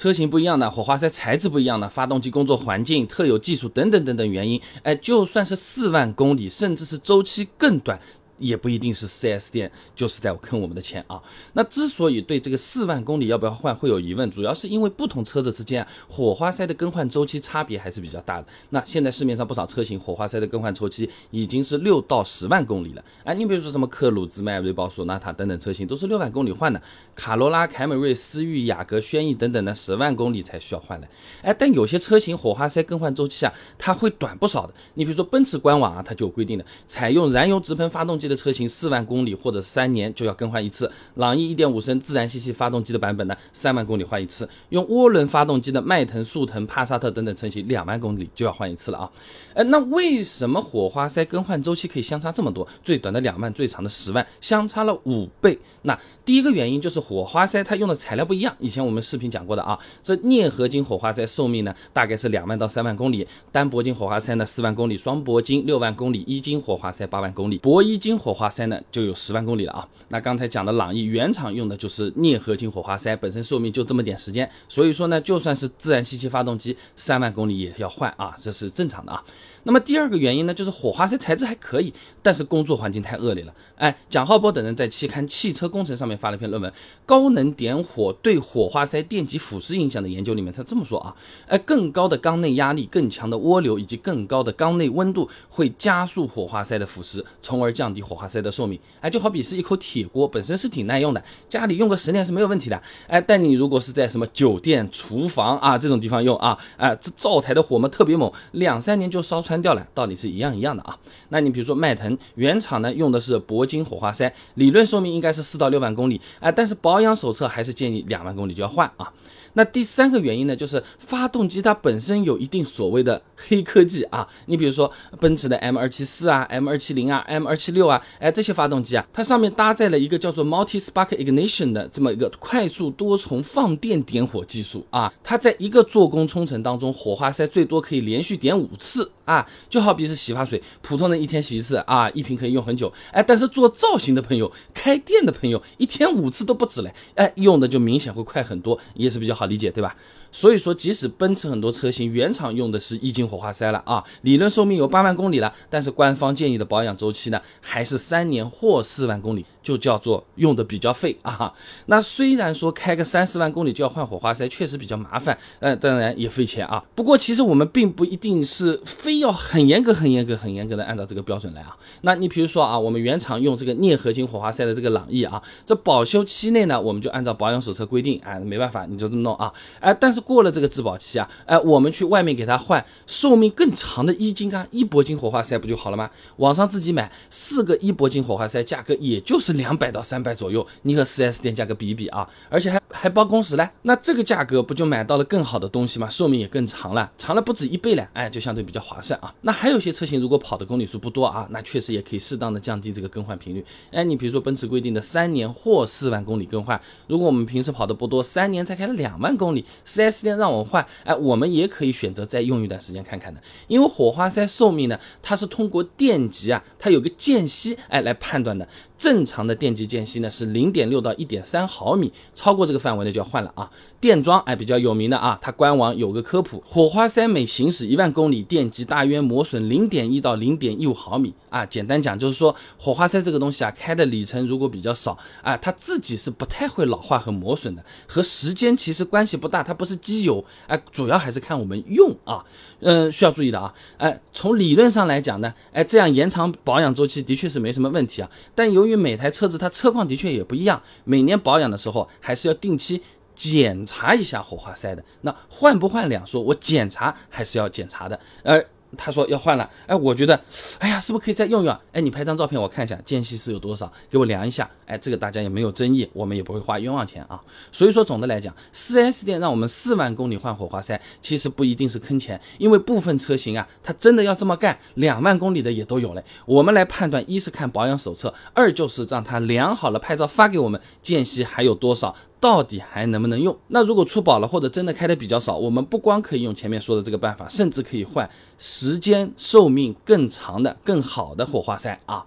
车型不一样的，火花塞材质不一样的，发动机工作环境、特有技术等等等等原因，哎，就算是四万公里，甚至是周期更短。也不一定是 4S 店就是在坑我们的钱啊。那之所以对这个四万公里要不要换会有疑问，主要是因为不同车子之间火花塞的更换周期差别还是比较大的。那现在市面上不少车型火花塞的更换周期已经是六到十万公里了。哎，你比如说什么克鲁兹、迈锐宝、索纳塔等等车型都是六万公里换的，卡罗拉、凯美瑞、思域、雅阁、轩逸等等呢十万公里才需要换的。哎，但有些车型火花塞更换周期啊，它会短不少的。你比如说奔驰官网啊，它就有规定的，采用燃油直喷发动机。的车型四万公里或者三年就要更换一次，朗逸一点五升自然吸气发动机的版本呢，三万公里换一次；用涡轮发动机的迈腾、速腾、帕萨特等等车型，两万公里就要换一次了啊。哎，那为什么火花塞更换周期可以相差这么多？最短的两万，最长的十万，相差了五倍。那第一个原因就是火花塞它用的材料不一样。以前我们视频讲过的啊，这镍合金火花塞寿命呢大概是两万到三万公里，单铂金火花塞呢四万公里，双铂金六万公里，一金火花塞八万公里，铂一金。火花塞呢就有十万公里了啊！那刚才讲的朗逸原厂用的就是镍合金火花塞，本身寿命就这么点时间，所以说呢，就算是自然吸气发动机，三万公里也要换啊，这是正常的啊。那么第二个原因呢，就是火花塞材质还可以，但是工作环境太恶劣了。哎，蒋浩波等人在期刊《汽车工程》上面发了篇论文，《高能点火对火花塞电极腐蚀影响的研究》里面，他这么说啊，哎，更高的缸内压力、更强的涡流以及更高的缸内温度会加速火花塞的腐蚀，从而降低火花塞的寿命。哎，就好比是一口铁锅，本身是挺耐用的，家里用个十年是没有问题的。哎，但你如果是在什么酒店、厨房啊这种地方用啊，哎，这灶台的火嘛特别猛，两三年就烧。穿掉了，道理是一样一样的啊。那你比如说迈腾原厂呢用的是铂金火花塞，理论寿命应该是四到六万公里，哎，但是保养手册还是建议两万公里就要换啊。那第三个原因呢，就是发动机它本身有一定所谓的黑科技啊。你比如说奔驰的 M 二七四啊、M 二七零啊、M 二七六，哎，这些发动机啊，它上面搭载了一个叫做 Multi Spark Ignition 的这么一个快速多重放电点火技术啊。它在一个做工冲程当中，火花塞最多可以连续点五次啊。就好比是洗发水，普通人一天洗一次啊，一瓶可以用很久。哎，但是做造型的朋友、开店的朋友，一天五次都不止嘞。哎，用的就明显会快很多，也是比较。好理解对吧？所以说，即使奔驰很多车型原厂用的是一金火花塞了啊，理论寿命有八万公里了，但是官方建议的保养周期呢，还是三年或四万公里。就叫做用的比较费啊。那虽然说开个三四万公里就要换火花塞，确实比较麻烦，呃，当然也费钱啊。不过其实我们并不一定是非要很严格、很严格、很严格的按照这个标准来啊。那你比如说啊，我们原厂用这个镍合金火花塞的这个朗逸啊，这保修期内呢，我们就按照保养手册规定，哎，没办法，你就这么弄啊。哎，但是过了这个质保期啊，哎，我们去外面给它换寿命更长的一金啊、一铂金火花塞不就好了吗？网上自己买四个一铂金火花塞，价格也就是。是两百到三百左右，你和 4S 店价格比一比啊，而且还还包工时嘞，那这个价格不就买到了更好的东西吗？寿命也更长了，长了不止一倍了，哎，就相对比较划算啊。那还有些车型如果跑的公里数不多啊，那确实也可以适当的降低这个更换频率。哎，你比如说奔驰规定的三年或四万公里更换，如果我们平时跑的不多，三年才开了两万公里，4S 店让我换，哎，我们也可以选择再用一段时间看看的，因为火花塞寿命呢，它是通过电极啊，它有个间隙，哎，来判断的。正常的电极间隙呢是零点六到一点三毫米，超过这个范围呢就要换了啊。电装哎比较有名的啊，它官网有个科普，火花塞每行驶一万公里，电极大约磨损零点一到零点一五毫米啊。简单讲就是说，火花塞这个东西啊，开的里程如果比较少啊，它自己是不太会老化和磨损的，和时间其实关系不大，它不是机油哎，主要还是看我们用啊。嗯，需要注意的啊，哎，从理论上来讲呢，哎，这样延长保养周期的确是没什么问题啊，但由于每台车子它车况的确也不一样，每年保养的时候还是要定期检查一下火花塞的。那换不换两说，我检查还是要检查的。而他说要换了，哎，我觉得，哎呀，是不是可以再用用？哎，你拍张照片我看一下间隙是有多少，给我量一下。哎，这个大家也没有争议，我们也不会花冤枉钱啊。所以说总的来讲，4S 店让我们四万公里换火花塞，其实不一定是坑钱，因为部分车型啊，它真的要这么干，两万公里的也都有嘞。我们来判断，一是看保养手册，二就是让他量好了拍照发给我们，间隙还有多少。到底还能不能用？那如果出保了，或者真的开的比较少，我们不光可以用前面说的这个办法，甚至可以换时间寿命更长的、更好的火花塞啊。